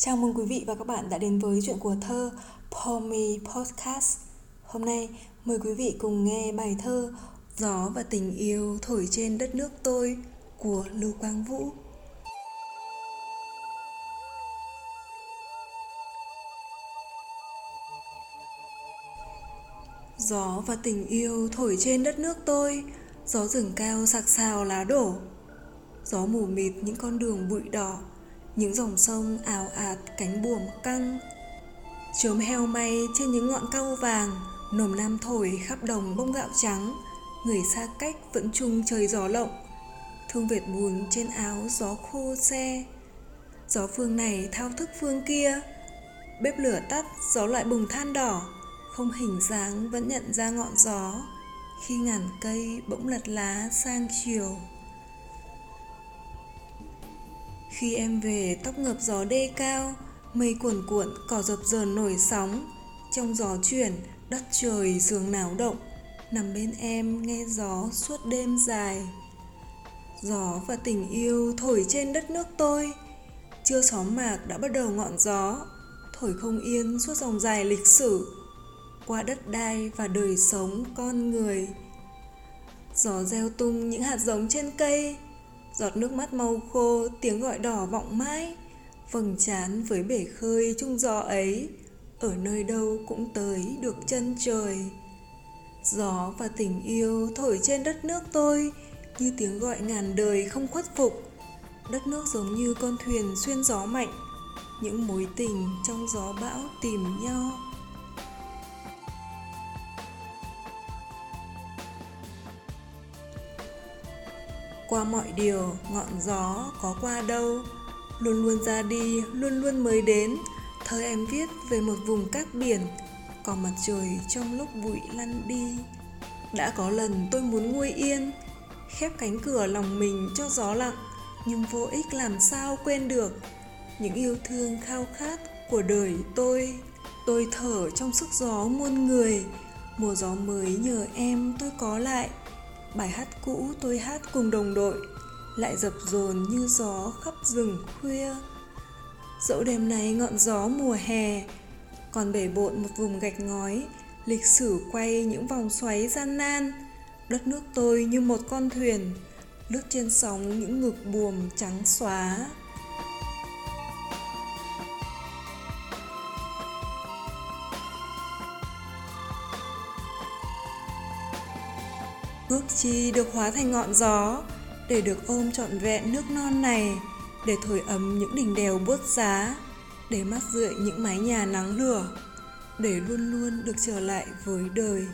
Chào mừng quý vị và các bạn đã đến với chuyện của thơ Pomi Podcast. Hôm nay, mời quý vị cùng nghe bài thơ Gió và tình yêu thổi trên đất nước tôi của Lưu Quang Vũ. Gió và tình yêu thổi trên đất nước tôi, Gió rừng cao sạc sào lá đổ Gió mù mịt những con đường bụi đỏ những dòng sông ảo ạt, cánh buồm căng. Chớm heo may trên những ngọn cau vàng, nồm nam thổi khắp đồng bông gạo trắng. Người xa cách vẫn chung trời gió lộng. Thương vệt buồn trên áo gió khô xe. Gió phương này thao thức phương kia. Bếp lửa tắt, gió lại bùng than đỏ. Không hình dáng vẫn nhận ra ngọn gió. Khi ngàn cây bỗng lật lá sang chiều khi em về, tóc ngập gió đê cao, Mây cuồn cuộn, cỏ dập dờn nổi sóng. Trong gió chuyển, đất trời sương náo động. Nằm bên em, nghe gió suốt đêm dài. Gió và tình yêu thổi trên đất nước tôi. Chưa xóm mạc đã bắt đầu ngọn gió, Thổi không yên suốt dòng dài lịch sử. Qua đất đai và đời sống con người. Gió gieo tung những hạt giống trên cây giọt nước mắt màu khô, tiếng gọi đỏ vọng mãi. Vầng trán với bể khơi chung gió ấy, ở nơi đâu cũng tới được chân trời. Gió và tình yêu thổi trên đất nước tôi, như tiếng gọi ngàn đời không khuất phục. Đất nước giống như con thuyền xuyên gió mạnh, những mối tình trong gió bão tìm nhau. Qua mọi điều, ngọn gió có qua đâu. Luôn luôn ra đi, luôn luôn mới đến. Thơ em viết về một vùng cát biển, có mặt trời trong lúc bụi lăn đi. Đã có lần tôi muốn nguôi yên, khép cánh cửa lòng mình cho gió lặng, nhưng vô ích làm sao quên được những yêu thương khao khát của đời tôi. Tôi thở trong sức gió muôn người, mùa gió mới nhờ em tôi có lại bài hát cũ tôi hát cùng đồng đội, lại dập dồn như gió khắp rừng khuya. Dẫu đêm nay ngọn gió mùa hè, còn bể bộn một vùng gạch ngói, lịch sử quay những vòng xoáy gian nan. Đất nước tôi như một con thuyền, lướt trên sóng những ngực buồm trắng xóa. Ước chi được hóa thành ngọn gió, để được ôm trọn vẹn nước non này, để thổi ấm những đỉnh đèo buốt giá, để mát rượi những mái nhà nắng lửa, để luôn luôn được trở lại với đời.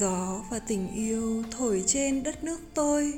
Gió và tình yêu thổi trên đất nước tôi